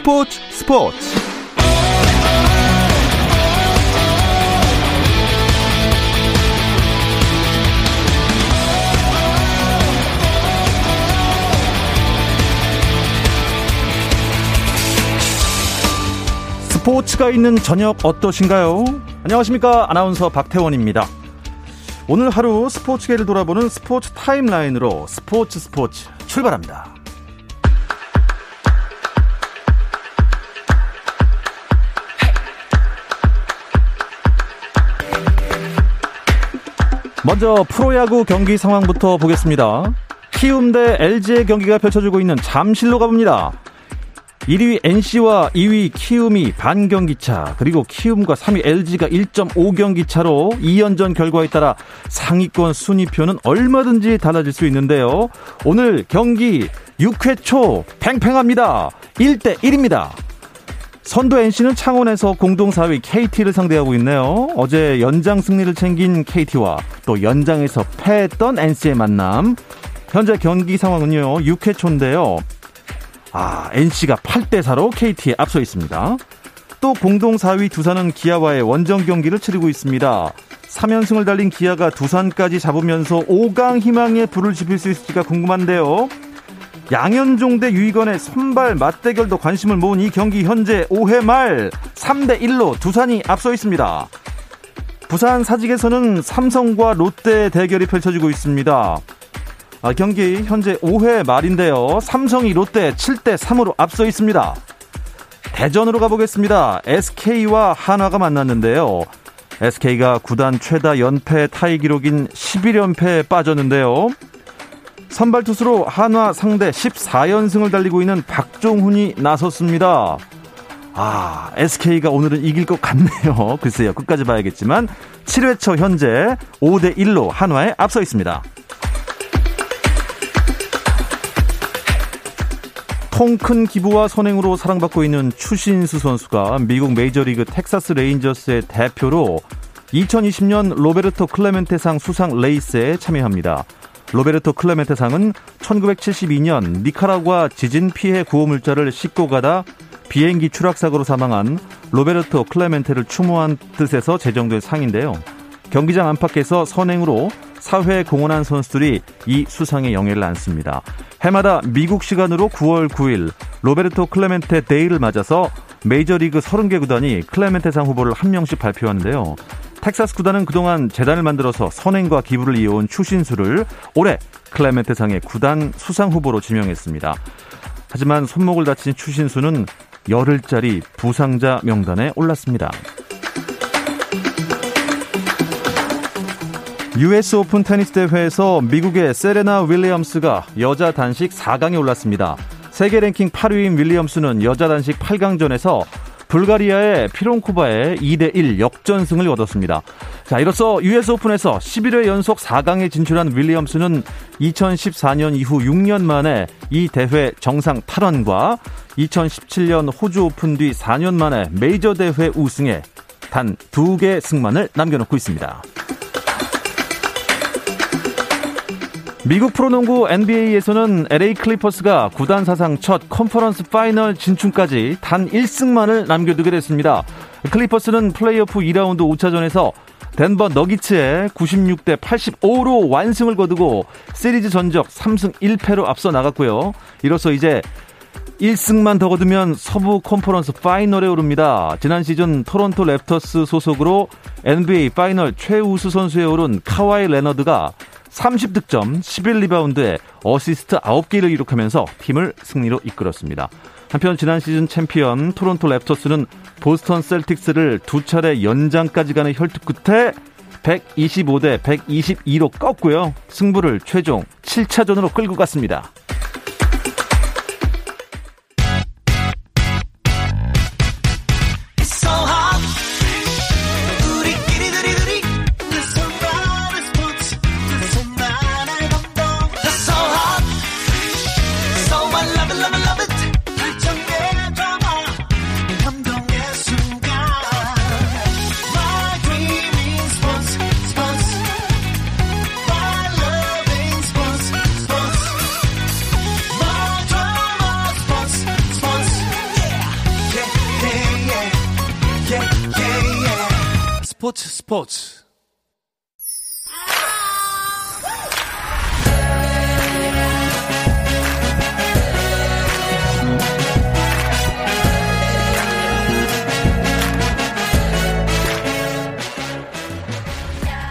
스포츠 스포츠 스포츠가 있는 저녁 어떠신가요? 안녕하십니까 아나운서 박태원입니다. 오늘 하루 스포츠계를 돌아보는 스포츠 타임라인으로 스포츠 스포츠 출발합니다. 먼저 프로야구 경기 상황부터 보겠습니다. 키움 대 LG의 경기가 펼쳐지고 있는 잠실로 가봅니다. 1위 NC와 2위 키움이 반경기 차, 그리고 키움과 3위 LG가 1.5경기 차로 2연전 결과에 따라 상위권 순위표는 얼마든지 달라질 수 있는데요. 오늘 경기 6회 초 팽팽합니다. 1대 1입니다. 선두 NC는 창원에서 공동 4위 KT를 상대하고 있네요. 어제 연장 승리를 챙긴 KT와 또 연장에서 패했던 NC의 만남. 현재 경기 상황은요, 6회 초인데요. 아, NC가 8대 4로 KT에 앞서 있습니다. 또 공동 4위 두산은 기아와의 원정 경기를 치르고 있습니다. 3연승을 달린 기아가 두산까지 잡으면서 5강 희망에 불을 지필 수 있을지가 궁금한데요. 양현종 대 유이건의 선발 맞대결도 관심을 모은 이 경기 현재 5회 말 3대 1로 두산이 앞서 있습니다. 부산 사직에서는 삼성과 롯데 대결이 펼쳐지고 있습니다. 아, 경기 현재 5회 말인데요. 삼성이 롯데 7대 3으로 앞서 있습니다. 대전으로 가보겠습니다. SK와 한화가 만났는데요. SK가 구단 최다 연패 타이 기록인 11연패에 빠졌는데요. 선발 투수로 한화 상대 14연승을 달리고 있는 박종훈이 나섰습니다. 아, SK가 오늘은 이길 것 같네요. 글쎄요. 끝까지 봐야겠지만 7회 초 현재 5대 1로 한화에 앞서 있습니다. 통큰 기부와 선행으로 사랑받고 있는 추신수 선수가 미국 메이저리그 텍사스 레인저스의 대표로 2020년 로베르토 클레멘테상 수상 레이스에 참여합니다. 로베르토 클레멘테 상은 1972년 니카라과 지진 피해 구호 물자를 싣고 가다 비행기 추락 사고로 사망한 로베르토 클레멘테를 추모하는 뜻에서 제정된 상인데요. 경기장 안팎에서 선행으로 사회에 공헌한 선수들이 이 수상의 영예를 안습니다. 해마다 미국 시간으로 9월 9일 로베르토 클레멘테 데이를 맞아서 메이저리그 30개 구단이 클레멘테상 후보를 한 명씩 발표하는데요. 텍사스 구단은 그동안 재단을 만들어서 선행과 기부를 이어온 추신수를 올해 클레멘테상의 구단 수상 후보로 지명했습니다. 하지만 손목을 다친 추신수는 열흘짜리 부상자 명단에 올랐습니다. US 오픈 테니스 대회에서 미국의 세레나 윌리엄스가 여자 단식 4강에 올랐습니다. 세계 랭킹 8위인 윌리엄스는 여자 단식 8강전에서 불가리아의 피론코바에 2대1 역전승을 얻었습니다. 자, 이로써 US 오픈에서 11회 연속 4강에 진출한 윌리엄스는 2014년 이후 6년 만에 이 대회 정상 탈환과 2017년 호주 오픈 뒤 4년 만에 메이저 대회 우승에 단 2승만을 남겨놓고 있습니다. 미국 프로농구 NBA에서는 LA 클리퍼스가 구단 사상 첫 컨퍼런스 파이널 진출까지 단 1승만을 남겨두게 됐습니다. 클리퍼스는 플레이오프 2라운드 5차전에서 덴버 너기츠에 96대 85로 완승을 거두고 시리즈 전적 3승 1패로 앞서 나갔고요. 이로써 이제 1승만 더 거두면 서부 컨퍼런스 파이널에 오릅니다. 지난 시즌 토론토 랩터스 소속으로 NBA 파이널 최우수 선수에 오른 카와이 레너드가 30득점, 11리바운드에 어시스트 9개를 기록하면서 팀을 승리로 이끌었습니다. 한편 지난 시즌 챔피언 토론토 랩터스는 보스턴 셀틱스를 두 차례 연장까지 가는 혈투 끝에 125대 122로 꺾고요. 승부를 최종 7차전으로 끌고 갔습니다.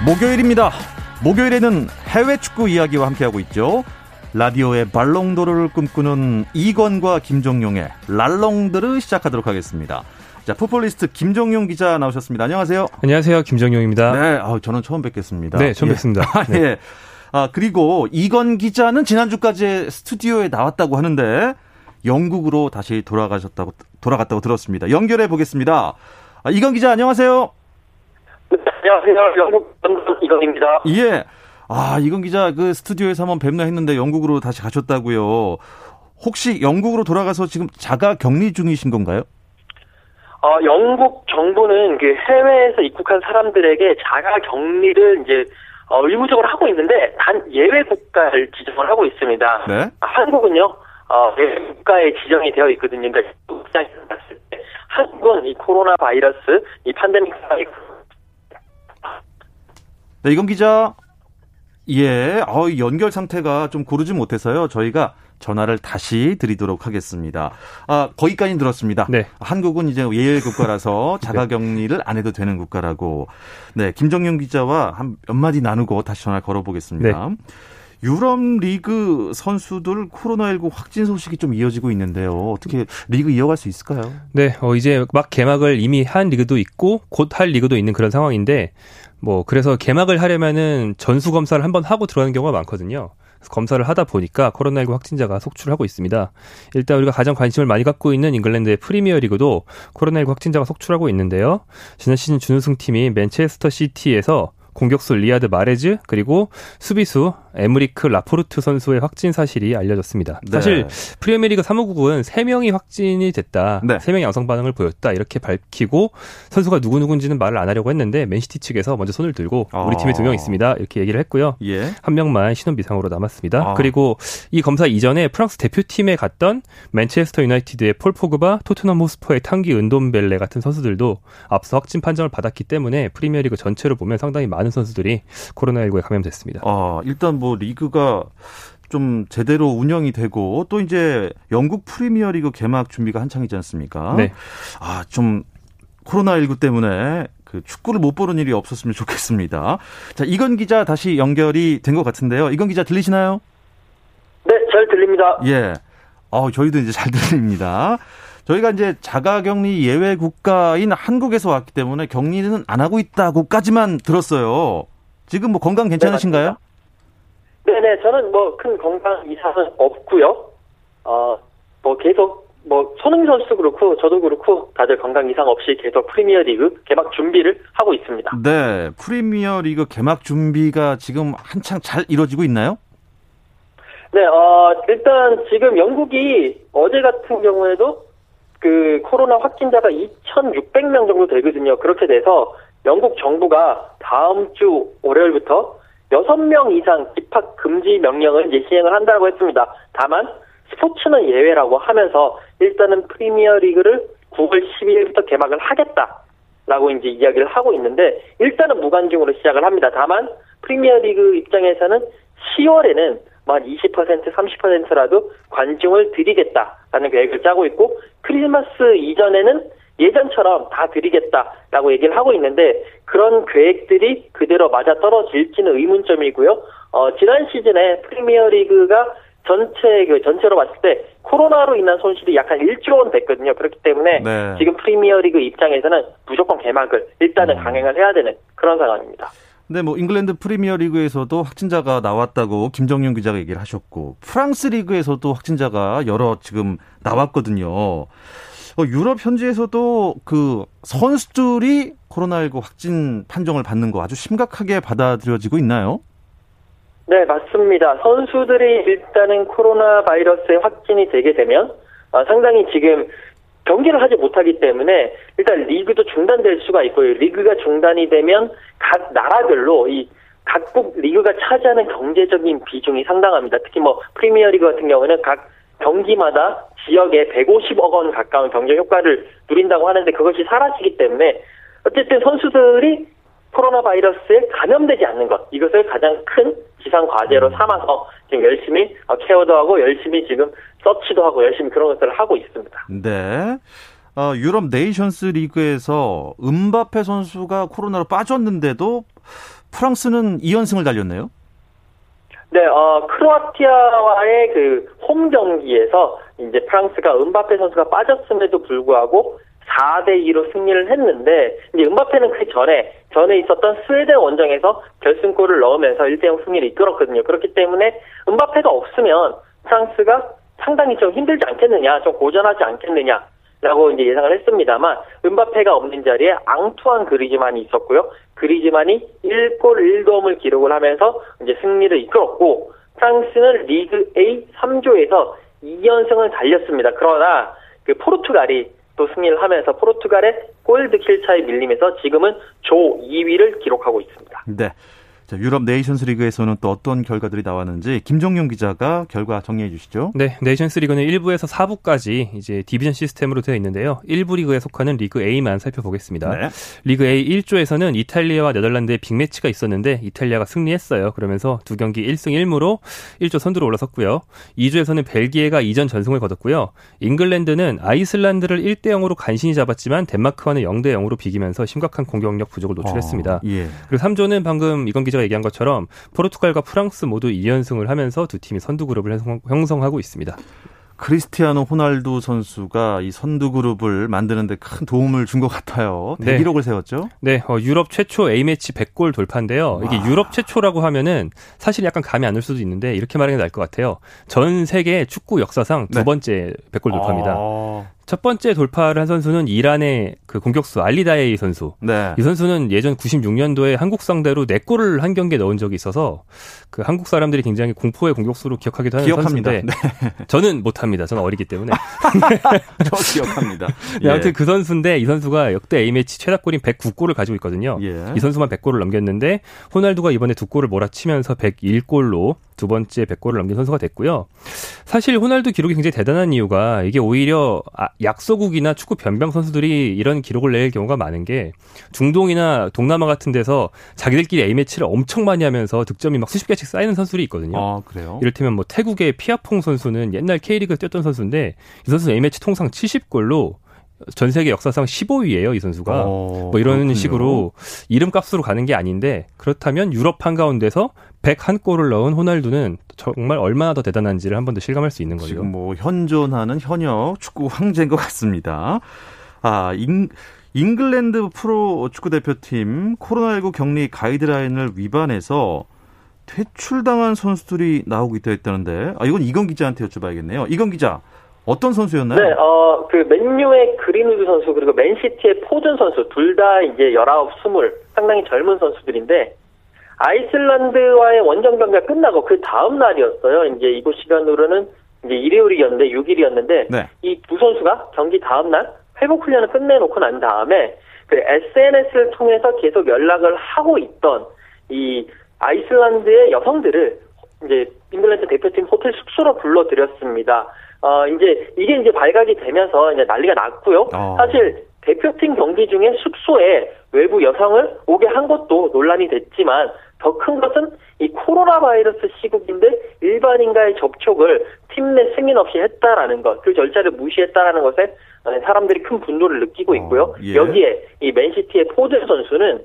목요일입니다. 목요일에는 해외 축구 이야기와 함께하고 있죠. 라디오의 발롱도르를 꿈꾸는 이건과 김종용의 랄롱드를 시작하도록 하겠습니다. 자, 풋볼리스트 김정용 기자 나오셨습니다. 안녕하세요. 안녕하세요. 김정용입니다. 네, 아, 저는 처음 뵙겠습니다. 네, 처음 예. 뵙습니다. 아, 네. 예. 아, 그리고 이건 기자는 지난주까지 스튜디오에 나왔다고 하는데 영국으로 다시 돌아가셨다고 돌아갔다고 들었습니다. 연결해 보겠습니다. 아, 이건 기자 안녕하세요. 네, 안녕하세요. 영국 이건입니다. 예. 아, 이건 기자 그 스튜디오에서 한번 뵙나 했는데 영국으로 다시 가셨다고요. 혹시 영국으로 돌아가서 지금 자가 격리 중이신 건가요? 어, 영국 정부는 그 해외에서 입국한 사람들에게 자가 격리를 이제 어, 의무적으로 하고 있는데 단 예외 국가를 지정을 하고 있습니다. 네. 아, 한국은요. 어, 예외 국가에 지정이 되어 있거든요. 그러니까 시장에 봤을 때 한국은 이 코로나 바이러스 이 팬데믹 상황이 네, 이건 기자. 예, 어, 연결 상태가 좀 고르지 못해서요. 저희가 전화를 다시 드리도록 하겠습니다. 아, 거기까지 들었습니다. 네. 한국은 이제 예외 국가라서 자가 격리를 안 해도 되는 국가라고. 네, 김정용 기자와 한 몇 마디 나누고 다시 전화 걸어 보겠습니다. 유럽 리그 선수들 코로나19 확진 소식이 좀 이어지고 있는데요. 어떻게 리그 이어갈 수 있을까요? 네, 어, 이제 막 개막을 이미 한 리그도 있고 곧 할 리그도 있는 그런 상황인데 뭐 그래서 개막을 하려면은 전수 검사를 한번 하고 들어가는 경우가 많거든요. 검사를 하다 보니까 코로나19 확진자가 속출하고 있습니다. 일단 우리가 가장 관심을 많이 갖고 있는 잉글랜드의 프리미어 리그도 코로나19 확진자가 속출하고 있는데요. 지난 시즌 준우승 팀인 맨체스터 시티에서 공격수 리야드 마레즈 그리고 수비수 에므리크 라포르트 선수의 확진 사실이 알려졌습니다. 네. 사실 프리미어리그 사무국은 3명이 확진이 됐다. 네. 3명이 양성 반응을 보였다. 이렇게 밝히고 선수가 누구누군지는 말을 안 하려고 했는데 맨시티 측에서 먼저 손을 들고 우리 팀에 두명 어. 있습니다. 이렇게 얘기를 했고요. 예. 한 명만 신원 미상으로 남았습니다. 아. 그리고 이 검사 이전에 프랑스 대표팀에 갔던 맨체스터 유나이티드의 폴 포그바, 토트넘 호스퍼의 탕기 은돔벨레 같은 선수들도 앞서 확진 판정을 받았기 때문에 프리미어리그 전체로 보면 상당히 많은 선수들이 코로나19에 감염됐습니다. 아, 일단 뭐 리그가 좀 제대로 운영이 되고 또 이제 영국 프리미어리그 개막 준비가 한창이지 않습니까? 네. 아, 좀 코로나19 때문에 그 축구를 못 보는 일이 없었으면 좋겠습니다. 자, 이건 기자 다시 연결이 된 것 같은데요. 이건 기자 들리시나요? 네, 잘 들립니다. 예. 어, 저희도 이제 잘 들립니다. 저희가 이제 자가격리 예외 국가인 한국에서 왔기 때문에 격리는 안 하고 있다고까지만 들었어요. 지금 뭐 건강 괜찮으신가요? 네 네, 저는 뭐 큰 건강 이상은 없고요. 어, 뭐 계속 뭐 손흥민 선수도 그렇고 저도 그렇고 다들 건강 이상 없이 계속 프리미어 리그 개막 준비를 하고 있습니다. 네, 프리미어 리그 개막 준비가 지금 한창 잘 이루어지고 있나요? 네, 어, 일단 지금 영국이 어제 같은 경우에도 그 코로나 확진자가 2,600명 정도 되거든요. 그렇게 돼서 영국 정부가 다음 주 월요일부터 6명 이상 집합 금지 명령을 이제 시행을 한다고 했습니다. 다만 스포츠는 예외라고 하면서 일단은 프리미어 리그를 9월 12일부터 개막을 하겠다라고 이제 이야기를 하고 있는데 일단은 무관중으로 시작을 합니다. 다만 프리미어 리그 입장에서는 10월에는 만 20% 30%라도 관중을 드리겠다라는 계획을 짜고 있고 크리스마스 이전에는 예전처럼 다 들이겠다라고 얘기를 하고 있는데 그런 계획들이 그대로 맞아 떨어질지는 의문점이고요. 어, 지난 시즌에 프리미어리그가 전체 그 전체로 봤을 때 코로나로 인한 손실이 약간 1조 원 됐거든요. 그렇기 때문에 네. 지금 프리미어리그 입장에서는 무조건 개막을 일단은 음. 강행을 해야 되는 그런 상황입니다. 네, 뭐 잉글랜드 프리미어 리그에서도 확진자가 나왔다고 김정윤 기자가 얘기를 하셨고 프랑스 리그에서도 확진자가 여러 지금 나왔거든요. 어, 유럽 현지에서도 그 선수들이 코로나19 확진 판정을 받는 거 아주 심각하게 받아들여지고 있나요? 네, 맞습니다. 선수들이 일단은 코로나 바이러스에 확진이 되게 되면 아, 상당히 지금 경기를 하지 못하기 때문에 일단 리그도 중단될 수가 있고요. 리그가 중단이 되면 각 나라별로 이 각국 리그가 차지하는 경제적인 비중이 상당합니다. 특히 뭐 프리미어 리그 같은 경우는 각 경기마다 지역에 150억 원 가까운 경제 효과를 누린다고 하는데 그것이 사라지기 때문에 어쨌든 선수들이 코로나 바이러스에 감염되지 않는 것 이것을 가장 큰 지상 과제로 음. 삼아서 지금 열심히 어, 케어도 하고 열심히 지금 서치도 하고 열심히 그런 것들을 하고 있습니다. 네. 어, 유럽 네이션스 리그에서 은바페 선수가 코로나로 빠졌는데도 프랑스는 2연승을 달렸네요. 네, 어, 크로아티아와의 그 홈 경기에서 이제 프랑스가 은바페 선수가 빠졌음에도 불구하고 4대 2로 승리를 했는데 이제 은바페는 그 전에 전에 있었던 스웨덴 원정에서 결승골을 넣으면서 1대 0 승리를 이끌었거든요. 그렇기 때문에 은바페가 없으면 프랑스가 상당히 좀 힘들지 않겠느냐, 좀 고전하지 않겠느냐. 라고 이제 예상을 했습니다만 은바페가 없는 자리에 앙투안 그리즈만이 있었고요. 그리즈만이 1골 1도움을 기록을 하면서 이제 승리를 이끌었고 프랑스는 리그 A 3조에서 2연승을 달렸습니다. 그러나 그 포르투갈이 또 승리를 하면서 포르투갈의 골득실 차에 밀리면서 지금은 조 2위를 기록하고 있습니다. 네. 자, 유럽 네이션스 리그에서는 또 어떤 결과들이 나왔는지 김정용 기자가 결과 정리해 주시죠. 네, 네이션스 리그는 1부에서 4부까지 이제 디비전 시스템으로 되어 있는데요. 1부 리그에 속하는 리그 A만 살펴보겠습니다. 네. 리그 A 1조에서는 이탈리아와 네덜란드의 빅매치가 있었는데 이탈리아가 승리했어요. 그러면서 두 경기 1승 1무로 1조 선두로 올라섰고요. 2조에서는 벨기에가 이전 전승을 거뒀고요. 잉글랜드는 아이슬란드를 1대 0으로 간신히 잡았지만 덴마크와는 0대 0으로 비기면서 심각한 공격력 부족을 노출했습니다. 어, 예. 그리고 3조는 방금 이건 기자 기자가 얘기한 것처럼 포르투갈과 프랑스 모두 2연승을 하면서 두 팀이 선두 그룹을 형성하고 있습니다. 크리스티아노 호날두 선수가 이 선두 그룹을 만드는데 큰 도움을 준 것 같아요. 네. 대기록을 네. 세웠죠? 네, 어, 유럽 최초 A매치 100골 돌파인데요. 이게 와. 유럽 최초라고 하면은 사실 약간 감이 안 올 수도 있는데 이렇게 말하는 게 나을 것 같아요. 전 세계 축구 역사상 두 네. 번째 100골 돌파입니다. 아. 첫 번째 돌파를 한 선수는 이란의 그 공격수 알리다에이 선수. 네. 이 선수는 예전 96년도에 한국 상대로 4골을 한 경기에 넣은 적이 있어서 그 한국 사람들이 굉장히 공포의 공격수로 기억하기도 하는 기억합니다. 선수인데 네. 저는 못합니다. 저는 어리기 때문에. 저 기억합니다. 네, 아무튼 그 선수인데 이 선수가 역대 A매치 최다골인 109골을 가지고 있거든요. 예. 이 선수만 100골을 넘겼는데 호날두가 이번에 두 골을 몰아치면서 101골로 두 번째 100골을 넘긴 선수가 됐고요. 사실 호날두 기록이 굉장히 대단한 이유가 이게 오히려 아, 약소국이나 축구 변병 선수들이 이런 기록을 낼 경우가 많은 게 중동이나 동남아 같은 데서 자기들끼리 A매치를 엄청 많이 하면서 득점이 막 수십 개씩 쌓이는 선수들이 있거든요. 아, 그래요? 이를테면 뭐 태국의 피아퐁 선수는 옛날 K리그 뛰었던 선수인데 이 선수 A매치 통산 70골로 전 세계 역사상 15위예요, 이 선수가. 어, 뭐 이런 그렇군요. 식으로 이름값으로 가는 게 아닌데 그렇다면 유럽 한가운데서 101골을 넣은 호날두는 정말 얼마나 더 대단한지를 한 번 더 실감할 수 있는 거죠. 지금 뭐 현존하는 현역 축구 황제인 것 같습니다. 아, 잉, 잉글랜드 프로 축구 대표팀 코로나19 격리 가이드라인을 위반해서 퇴출당한 선수들이 나오고 있다 했다는데, 아, 이건 이건 기자한테 여쭤봐야겠네요. 이건 기자, 어떤 선수였나요? 네, 어, 그 맨유의 그린우드 선수 그리고 맨시티의 포든 선수 둘 다 이제 19, 20 상당히 젊은 선수들인데 아이슬란드와의 원정 경기가 끝나고 그 다음 날이었어요. 이제 이곳 시간으로는 이제 일요일이었는데 6일이었는데 네. 이두 선수가 경기 다음 날 회복 훈련을 끝내놓고 난 다음에 그 SNS를 통해서 계속 연락을 하고 있던 이 아이슬란드의 여성들을 이제 잉글랜드 대표팀 호텔 숙소로 불러들였습니다. 어, 이제, 이게 이제 발각이 되면서 이제 난리가 났고요. 어. 사실 대표팀 경기 중에 숙소에 외부 여성을 오게 한 것도 논란이 됐지만 더 큰 것은 이 코로나 바이러스 시국인데 일반인과의 접촉을 팀내 승인 없이 했다라는 것, 그 절차를 무시했다라는 것에 사람들이 큰 분노를 느끼고 있고요. 어, 예. 여기에 이 맨시티의 포든 선수는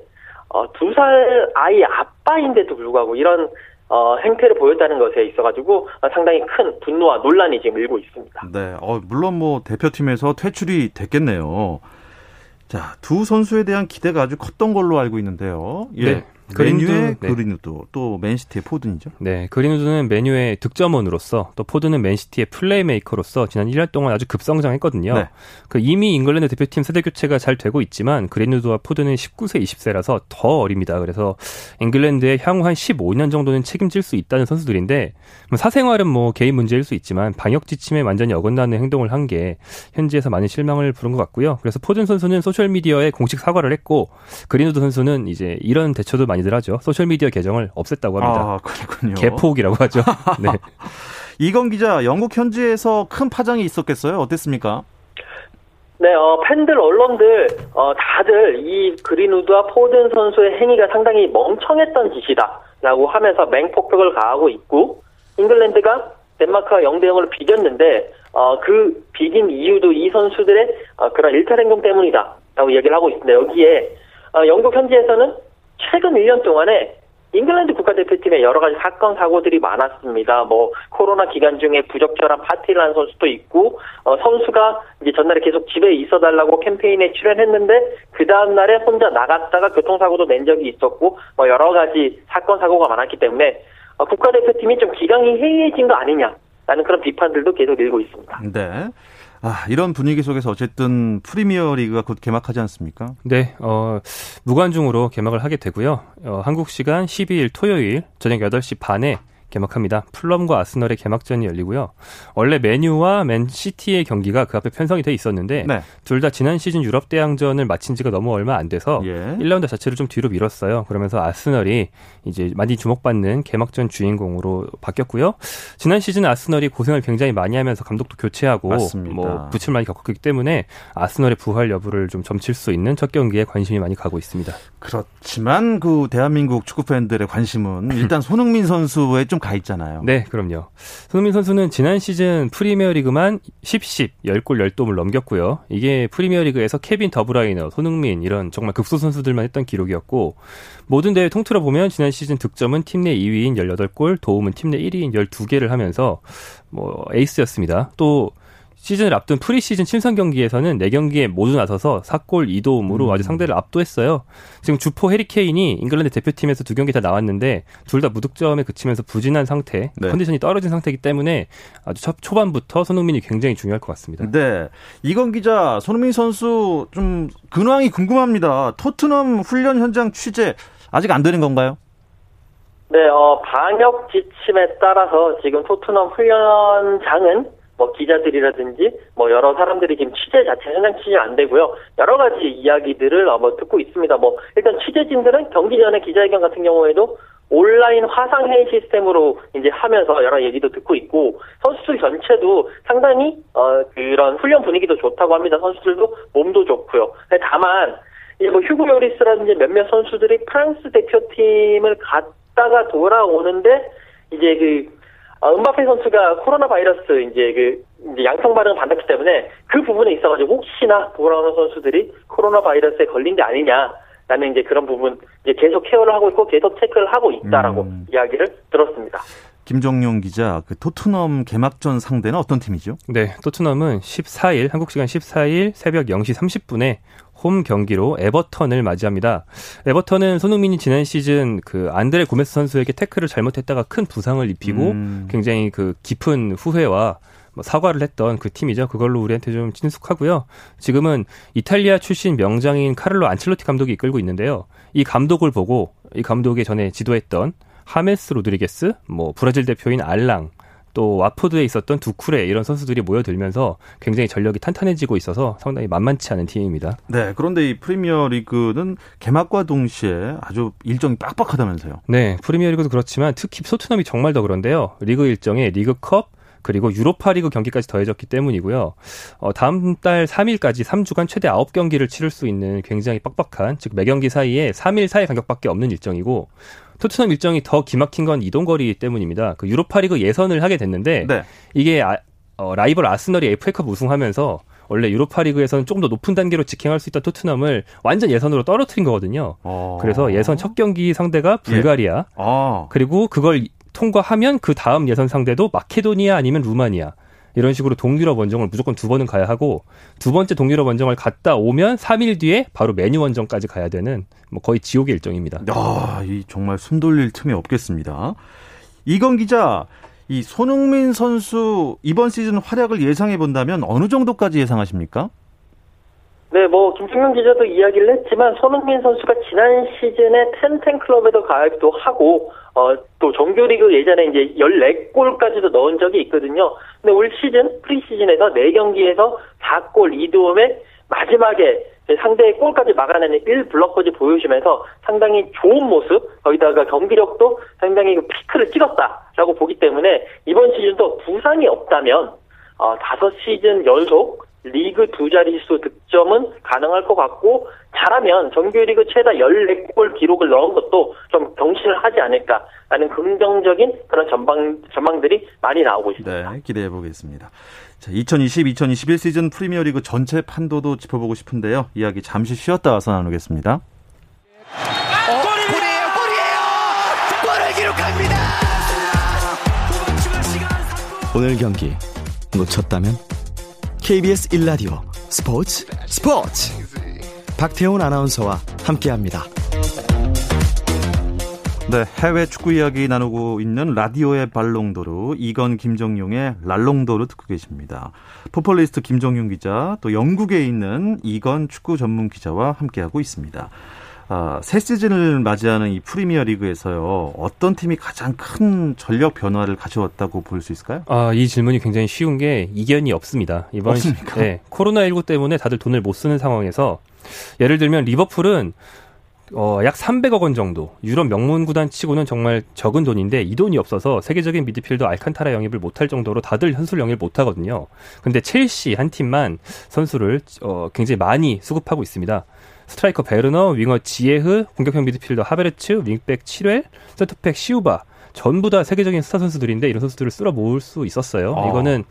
어, 두 살 아이 아빠인데도 불구하고 이런 어, 행태를 보였다는 것에 있어가지고 상당히 큰 분노와 논란이 지금 일고 있습니다. 네, 어, 물론 뭐 대표팀에서 퇴출이 됐겠네요. 자, 두 선수에 대한 기대가 아주 컸던 걸로 알고 있는데요. 예. 네. 네. 그린우드 또 맨시티의 포든이죠. 네, 그린우드는 맨유의 득점원으로서 또 포든은 맨시티의 플레이메이커로서 지난 1년 동안 아주 급성장했거든요. 네. 그 이미 잉글랜드 대표팀 세대 교체가 잘 되고 있지만 그린우드와 포든은 19세, 20세라서 더 어립니다. 그래서 잉글랜드의 향후 한 15년 정도는 책임질 수 있다는 선수들인데 뭐 사생활은 뭐 개인 문제일 수 있지만 방역 지침에 완전히 어긋나는 행동을 한 게 현지에서 많은 실망을 부른 것 같고요. 그래서 포든 선수는 소셜 미디어에 공식 사과를 했고 그린우드 선수는 이제 이런 대처도 많이 들 하죠. 소셜미디어 계정을 없앴다고 합니다. 아, 그렇군요. 계폭이라고 하죠. 네. 이건 기자, 영국 현지에서 큰 파장이 있었겠어요? 어땠습니까? 네, 어, 팬들, 언론들, 어, 다들 이 그린우드와 포든 선수의 행위가 상당히 멍청했던 짓이다. 라고 하면서 맹폭격을 가하고 있고, 잉글랜드가 덴마크와 0대 0으로 비겼는데, 어, 그 비긴 이유도 이 선수들의 어, 그런 일탈 행동 때문이다. 라고 얘기를 하고 있습니다. 여기에, 어, 영국 현지에서는 최근 1년 동안에 잉글랜드 국가대표팀에 여러 가지 사건 사고들이 많았습니다. 뭐 코로나 기간 중에 부적절한 파티를 한 선수도 있고 어, 선수가 이제 전날에 계속 집에 있어달라고 캠페인에 출연했는데 그 다음 날에 혼자 나갔다가 교통사고도 낸 적이 있었고 뭐 여러 가지 사건 사고가 많았기 때문에 어, 국가대표팀이 좀 기강이 해이해진 거 아니냐라는 그런 비판들도 계속 일고 있습니다. 네. 아, 이런 분위기 속에서 어쨌든 프리미어 리그가 곧 개막하지 않습니까? 네, 어, 무관중으로 개막을 하게 되고요. 어, 한국 시간 12일 토요일 저녁 8시 반에 개막합니다. 풀럼과 아스널의 개막전이 열리고요. 원래 메뉴와 맨시티의 경기가 그 앞에 편성이 돼 있었는데 네. 둘다 지난 시즌 유럽 대항전을 마친 지가 너무 얼마 안 돼서 예. 1라운드 자체를 좀 뒤로 밀었어요. 그러면서 아스널이 이제 많이 주목받는 개막전 주인공으로 바뀌었고요. 지난 시즌 아스널이 고생을 굉장히 많이 하면서 감독도 교체하고 맞습니다. 뭐 부침을 많이 겪었기 때문에 아스널의 부활 여부를 좀 점칠 수 있는 첫 경기에 관심이 많이 가고 있습니다. 그렇지만 그 대한민국 축구 팬들의 관심은 일단 손흥민 선수의 좀가 있잖아요. 네, 그럼요. 손흥민 선수는 지난 시즌 프리미어리그만 10, 10, 10골 10도움을 넘겼고요. 이게 프리미어리그에서 케빈 더브라이너, 손흥민 이런 정말 급소 선수들만 했던 기록이었고 모든 대회 통틀어 보면 지난 시즌 득점은 팀 내 2위인 18골, 도움은 팀 내 1위인 12개를 하면서 뭐 에이스였습니다. 또 시즌을 앞둔 프리시즌 친선 경기에서는 4경기에 모두 나서서 4골 2도움으로 음. 아주 상대를 압도했어요. 지금 주포 해리케인이 잉글랜드 대표팀에서 두 경기 다 나왔는데 둘 다 무득점에 그치면서 부진한 상태, 네. 컨디션이 떨어진 상태이기 때문에 아주 초반부터 손흥민이 굉장히 중요할 것 같습니다. 네. 이건 기자, 손흥민 선수 좀 근황이 궁금합니다. 토트넘 훈련 현장 취재 아직 안 되는 건가요? 네, 어, 방역 지침에 따라서 지금 토트넘 훈련장은 뭐 기자들이라든지 뭐 여러 사람들이 지금 취재 자체 현장 취재 안 되고요. 여러 가지 이야기들을 뭐 듣고 있습니다. 뭐 일단 취재진들은 경기 전에 기자회견 같은 경우에도 온라인 화상 회의 시스템으로 이제 하면서 여러 얘기도 듣고 있고 선수들 전체도 상당히 어 그런 훈련 분위기도 좋다고 합니다. 선수들도 몸도 좋고요. 다만 뭐 휴고 요리스라든지 몇몇 선수들이 프랑스 대표팀을 갔다가 돌아오는데 이제 그 어, 은바페 선수가 코로나 바이러스 이제 그 이제 양성 반응을 받았기 때문에 그 부분에 있어가지고 혹시나 돌아오는 선수들이 코로나 바이러스에 걸린 게 아니냐라는 이제 그런 부분 이제 계속 케어를 하고 있고 계속 체크를 하고 있다라고 음. 이야기를 들었습니다. 김정용 기자, 그 토트넘 개막전 상대는 어떤 팀이죠? 네, 토트넘은 14일 한국 시간 14일 새벽 0시 30분에 홈 경기로 에버턴을 맞이합니다. 에버턴은 손흥민이 지난 시즌 그 안드레 고메스 선수에게 태클을 잘못했다가 큰 부상을 입히고 음. 굉장히 그 깊은 후회와 뭐 사과를 했던 그 팀이죠. 그걸로 우리한테 좀 친숙하고요. 지금은 이탈리아 출신 명장인 카를로 안첼로티 감독이 이끌고 있는데요. 이 감독을 보고 이 감독이 전에 지도했던 하메스 로드리게스, 뭐 브라질 대표인 알랑, 또 와포드에 있었던 두쿠레 이런 선수들이 모여들면서 굉장히 전력이 탄탄해지고 있어서 상당히 만만치 않은 팀입니다. 네, 그런데 이 프리미어 리그는 개막과 동시에 아주 일정이 빡빡하다면서요? 네, 프리미어 리그도 그렇지만 특히 토트넘이 정말 더 그런데요. 리그 일정에 리그컵, 그리고 유로파리그 경기까지 더해졌기 때문이고요. 어, 다음 달 3일까지 3주간 최대 9경기를 치를 수 있는 굉장히 빡빡한 즉 매경기 사이에 3일 사이 간격밖에 없는 일정이고 토트넘 일정이 더 기막힌 건 이동거리 때문입니다. 그 유로파리그 예선을 하게 됐는데 네. 이게 아, 어, 라이벌 아스널이 FA컵 우승하면서 원래 유로파리그에서는 조금 더 높은 단계로 직행할 수 있던 토트넘을 완전 예선으로 떨어뜨린 거거든요. 어... 그래서 예선 첫 경기 상대가 불가리아. 예. 어... 그리고 그걸 통과하면 그 다음 예선 상대도 마케도니아 아니면 루마니아. 이런 식으로 동유럽 원정을 무조건 두 번은 가야 하고 두 번째 동유럽 원정을 갔다 오면 3일 뒤에 바로 메뉴 원정까지 가야 되는 뭐 거의 지옥의 일정입니다. 아, 이 정말 숨 돌릴 틈이 없겠습니다. 이건 기자, 이 손흥민 선수 이번 시즌 활약을 예상해 본다면 어느 정도까지 예상하십니까? 네, 뭐 김승현 기자도 이야기를 했지만 손흥민 선수가 지난 시즌에 텐텐 클럽에도 가입도 하고 어, 또 정규리그 예전에 이제 14골까지도 넣은 적이 있거든요. 근데 올 시즌 프리시즌에서 4경기에서 4골 2도움에 마지막에 상대의 골까지 막아내는 1블럭까지 보여주면서 상당히 좋은 모습, 거기다가 경기력도 상당히 그 피크를 찍었다라고 보기 때문에 이번 시즌도 부상이 없다면 어, 5시즌 연속 리그 두 자릿수 득점은 가능할 것 같고 잘하면 정규리그 최다 14골 기록을 넣은 것도 좀 경신을 하지 않을까라는 긍정적인 그런 전망 전망들이 많이 나오고 있습니다. 네, 기대해 보겠습니다. 자, 2020-2021 시즌 프리미어리그 전체 판도도 짚어보고 싶은데요. 이야기 잠시 쉬었다 와서 나누겠습니다. 어, 골이에요, 골이에요! 골을 기록합니다! 오늘 경기 놓쳤다면 KBS 1라디오 스포츠 스포츠 박태훈 아나운서와 함께합니다. 네, 해외 축구 이야기 나누고 있는 라디오의 발롱도르 이건 김정용의 랄롱도르 듣고 계십니다. 풋볼리스트 김정용 기자 또 영국에 있는 이건 축구 전문 기자와 함께하고 있습니다. 아, 새 시즌을 맞이하는 이 프리미어 리그에서요. 어떤 팀이 가장 큰 전력 변화를 가져왔다고 볼 수 있을까요? 아, 이 질문이 굉장히 쉬운 게 이견이 없습니다. 이견 없습니까? 네, 코로나19 때문에 다들 돈을 못 쓰는 상황에서 예를 들면 리버풀은 어, 약 300억 원 정도. 유럽 명문 구단 치고는 정말 적은 돈인데 이 돈이 없어서 세계적인 미드필더 알칸타라 영입을 못할 정도로 다들 선수를 영입을 못하거든요. 근데 첼시 한 팀만 선수를 어, 굉장히 많이 수급하고 있습니다. 스트라이커 베르너, 윙어 지에흐, 공격형 미드필더 하베르츠, 윙백 칠웰, 센터백 시우바 전부 다 세계적인 스타 선수들인데 이런 선수들을 쓸어 모을 수 있었어요. 어. 이거는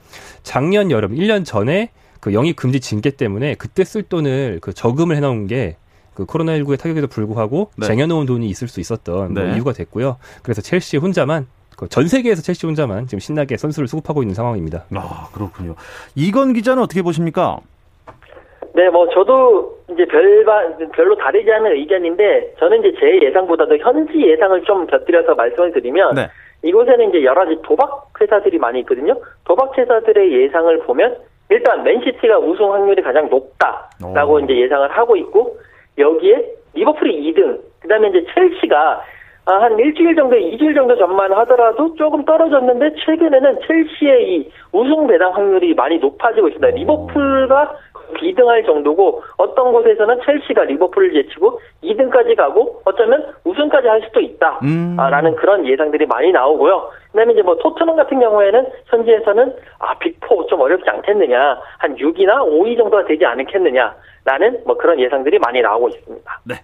작년 여름 1년 전에 그 영입 금지 징계 때문에 그때 쓸 돈을 그 저금을 해놓은 게 그 코로나19의 타격에도 불구하고 네. 쟁여놓은 돈이 있을 수 있었던 뭐 네. 뭐 이유가 됐고요. 그래서 첼시 혼자만 그전 세계에서 첼시 혼자만 지금 신나게 선수를 수급하고 있는 상황입니다. 아 그렇군요. 이건 기자는 어떻게 보십니까? 네, 뭐 저도 이제 별반 별로 다르지 않은 의견인데 저는 이제 제 예상보다도 현지 예상을 좀 곁들여서 말씀을 드리면 네. 이곳에는 이제 여러 가지 도박 회사들이 많이 있거든요. 도박 회사들의 예상을 보면 일단 맨시티가 우승 확률이 가장 높다라고 오. 이제 예상을 하고 있고 여기에 리버풀이 2등, 그다음에 이제 첼시가 한 일주일 정도, 2주일 정도 전만 하더라도 조금 떨어졌는데 최근에는 첼시의 이 우승 배당 확률이 많이 높아지고 있습니다. 리버풀과 비등할 정도고 어떤 곳에서는 첼시가 리버풀을 제치고 2등까지 가고 어쩌면 우승까지 할 수도 있다라는 음. 그런 예상들이 많이 나오고요. 그다음에 이제 뭐 토트넘 같은 경우에는 현지에서는 아 빅포 좀 어렵지 않겠느냐 한 6이나 5위 정도가 되지 않겠느냐라는 뭐 그런 예상들이 많이 나오고 있습니다. 네.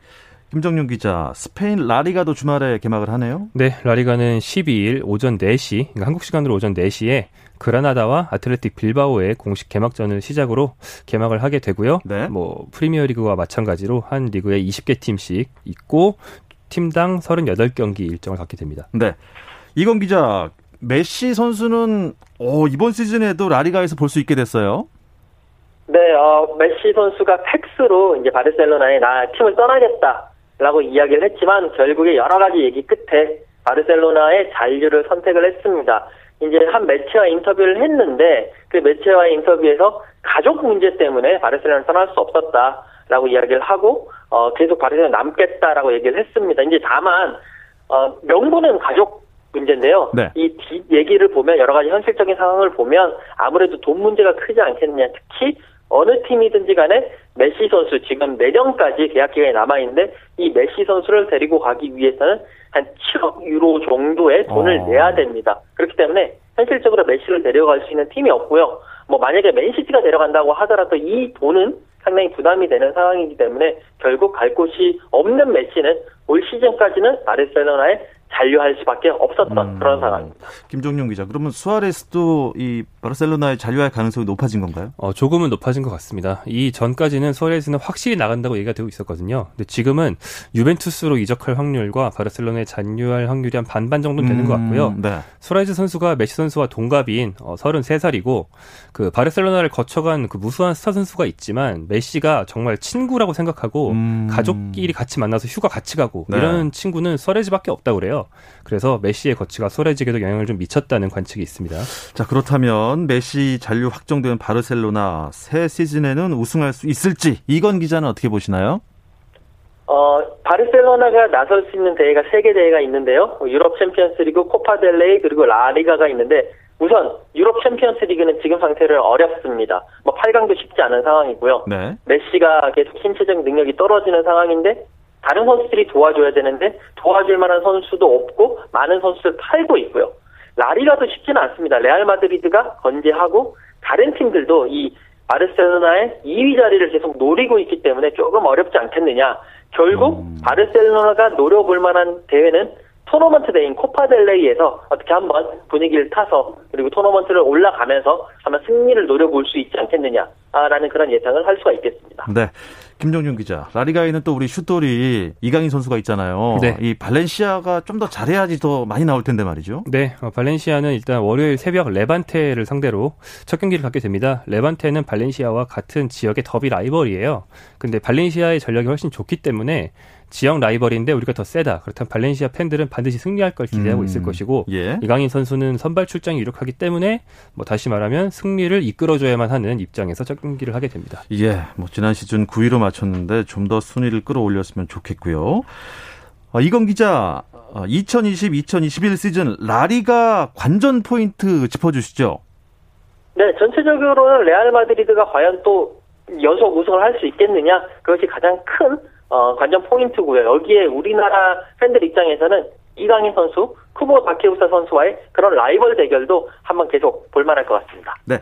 김정윤 기자, 스페인 라리가도 주말에 개막을 하네요. 네, 라리가는 12일 오전 4시, 그러니까 한국 시간으로 오전 4시에 그라나다와 아틀레틱 빌바오의 공식 개막전을 시작으로 개막을 하게 되고요. 네. 뭐 프리미어리그와 마찬가지로 한 리그에 20개 팀씩 있고 팀당 38경기 일정을 갖게 됩니다. 네. 이건 기자, 메시 선수는 오, 이번 시즌에도 라리가에서 볼 수 있게 됐어요. 네, 어, 메시 선수가 팩스로 이제 바르셀로나에 나 팀을 떠나겠다라고 이야기를 했지만 결국에 여러 가지 얘기 끝에 바르셀로나의 잔류를 선택을 했습니다. 이제 한 매체와 인터뷰를 했는데 그 매체와 인터뷰에서 가족 문제 때문에 바르셀로나를 떠날 수 없었다라고 이야기를 하고 어 계속 바르셀로나 남겠다라고 얘기를 했습니다. 이제 다만 어 명분은 가족 문제인데요. 네. 이 얘기를 보면 여러 가지 현실적인 상황을 보면 아무래도 돈 문제가 크지 않겠느냐. 특히 어느 팀이든지 간에 메시 선수 지금 내년까지 계약 기간이 남아 있는데 이 메시 선수를 데리고 가기 위해서는 한 7억 유로 정도의 돈을 어. 내야 됩니다. 그렇기 때문에 현실적으로 메시를 데려갈 수 있는 팀이 없고요. 뭐 만약에 맨시티가 데려간다고 하더라도 이 돈은 상당히 부담이 되는 상황이기 때문에 결국 갈 곳이 없는 메시는 올 시즌까지는 바르셀로나에 잔류할 수밖에 없었던 음, 그런 상황입니다. 김정용 기자, 그러면 수아레스도 이 바르셀로나에 잔류할 가능성이 높아진 건가요? 어, 조금은 높아진 것 같습니다. 이 전까지는 수아레스는 확실히 나간다고 얘기가 되고 있었거든요. 근데 지금은 유벤투스로 이적할 확률과 바르셀로나에 잔류할 확률이 한 반반 정도 되는 음, 것 같고요. 네. 수아레스 선수가 메시 선수와 동갑인 어, 33살이고 그 바르셀로나를 거쳐간 그 무수한 스타 선수가 있지만 메시가 정말 친구라고 생각하고 음. 가족끼리 같이 만나서 휴가 같이 가고 네. 이런 친구는 수아레스밖에 없다고 그래요. 그래서 메시의 거취가 수아레스에게도 영향을 좀 미쳤다는 관측이 있습니다. 자 그렇다면 메시 잔류 확정된 바르셀로나 새 시즌에는 우승할 수 있을지 이건 기자는 어떻게 보시나요? 어, 바르셀로나가 나설 수 있는 대회가 세 개 대회가 있는데요. 유럽 챔피언스 리그, 코파델레이 그리고 라리가가 있는데 우선 유럽 챔피언스 리그는 지금 상태론 어렵습니다. 뭐 8강도 쉽지 않은 상황이고요. 네. 메시가 계속 신체적 능력이 떨어지는 상황인데 다른 선수들이 도와줘야 되는데 도와줄 만한 선수도 없고 많은 선수를 팔고 있고요. 라리가도 쉽지는 않습니다. 레알 마드리드가 건재하고 다른 팀들도 이 바르셀로나의 2위 자리를 계속 노리고 있기 때문에 조금 어렵지 않겠느냐. 결국 음. 바르셀로나가 노려볼 만한 대회는 토너먼트 대회인 코파델레이에서 어떻게 한번 분위기를 타서 그리고 토너먼트를 올라가면서 한번 승리를 노려볼 수 있지 않겠느냐라는 그런 예상을 할 수가 있겠습니다. 네. 김정윤 기자, 라리가에는 또 우리 슛돌이 이강인 선수가 있잖아요. 네. 이 발렌시아가 좀 더 잘해야지 더 많이 나올 텐데 말이죠. 네, 어, 발렌시아는 일단 월요일 새벽 레반테를 상대로 첫 경기를 갖게 됩니다. 레반테는 발렌시아와 같은 지역의 더비 라이벌이에요. 근데 발렌시아의 전력이 훨씬 좋기 때문에 지역 라이벌인데 우리가 더 세다. 그렇다면 발렌시아 팬들은 반드시 승리할 걸 기대하고 음, 있을 것이고 예. 이강인 선수는 선발 출장이 유력하기 때문에 뭐 다시 말하면 승리를 이끌어줘야만 하는 입장에서 첫 경기를 하게 됩니다. 예, 뭐 지난 시즌 9위로 맞췄는데 좀 더 순위를 끌어올렸으면 좋겠고요. 어, 이건 기자, 2020-2021 시즌 라리가 관전 포인트 짚어주시죠. 네, 전체적으로는 레알 마드리드가 과연 또 연속 우승을 할 수 있겠느냐 그것이 가장 큰 어, 관전 포인트고요. 여기에 우리나라 팬들 입장에서는 이강인 선수, 쿠보 바케우사 선수와의 그런 라이벌 대결도 한번 계속 볼만할 것 같습니다. 네.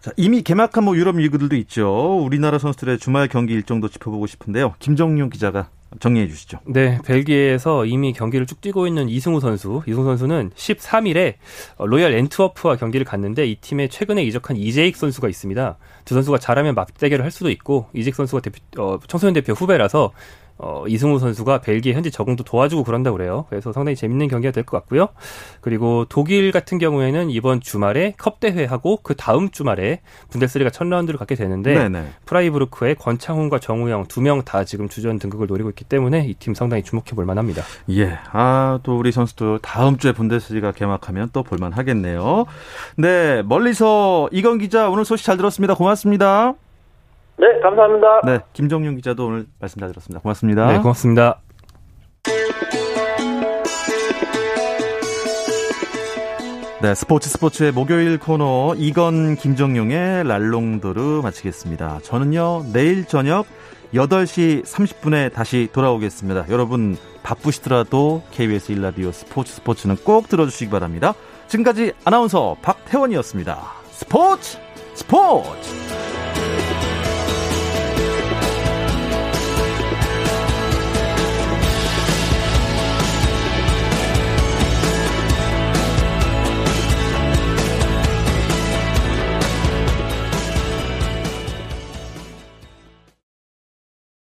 자, 이미 개막한 뭐 유럽 리그들도 있죠. 우리나라 선수들의 주말 경기 일정도 짚어보고 싶은데요. 김정용 기자가 정리해 주시죠. 네, 벨기에에서 이미 경기를 쭉 뛰고 있는 이승우 선수. 이승우 선수는 13일에 로얄 엔트워프와 경기를 갔는데 이 팀에 최근에 이적한 이재익 선수가 있습니다. 두 선수가 잘하면 맞대결을 할 수도 있고 이재익 선수가 대표, 어, 청소년 대표 후배라서 어, 이승우 선수가 벨기에 현지 적응도 도와주고 그런다고 그래요. 그래서 상당히 재밌는 경기가 될 것 같고요. 그리고 독일 같은 경우에는 이번 주말에 컵 대회하고 그 다음 주말에 분데스리가 첫 라운드를 갖게 되는데 네네. 프라이부르크의 권창훈과 정우영 두 명 다 지금 주전 등극을 노리고 있기 때문에 이 팀 상당히 주목해 볼 만합니다. 예. 아, 또 우리 선수도 다음 주에 분데스리가 개막하면 또 볼만 하겠네요. 네. 멀리서 이건 기자 오늘 소식 잘 들었습니다. 고맙습니다. 네, 감사합니다. 네. 김정용 기자도 오늘 말씀 잘 들었습니다. 고맙습니다. 네, 고맙습니다. 네, 스포츠 스포츠의 목요일 코너 이건 김정용의 랄롱도르 마치겠습니다. 저는요, 내일 저녁 8시 30분에 다시 돌아오겠습니다. 여러분 바쁘시더라도 KBS 일라디오 스포츠 스포츠는 꼭 들어주시기 바랍니다. 지금까지 아나운서 박태원이었습니다. 스포츠 스포츠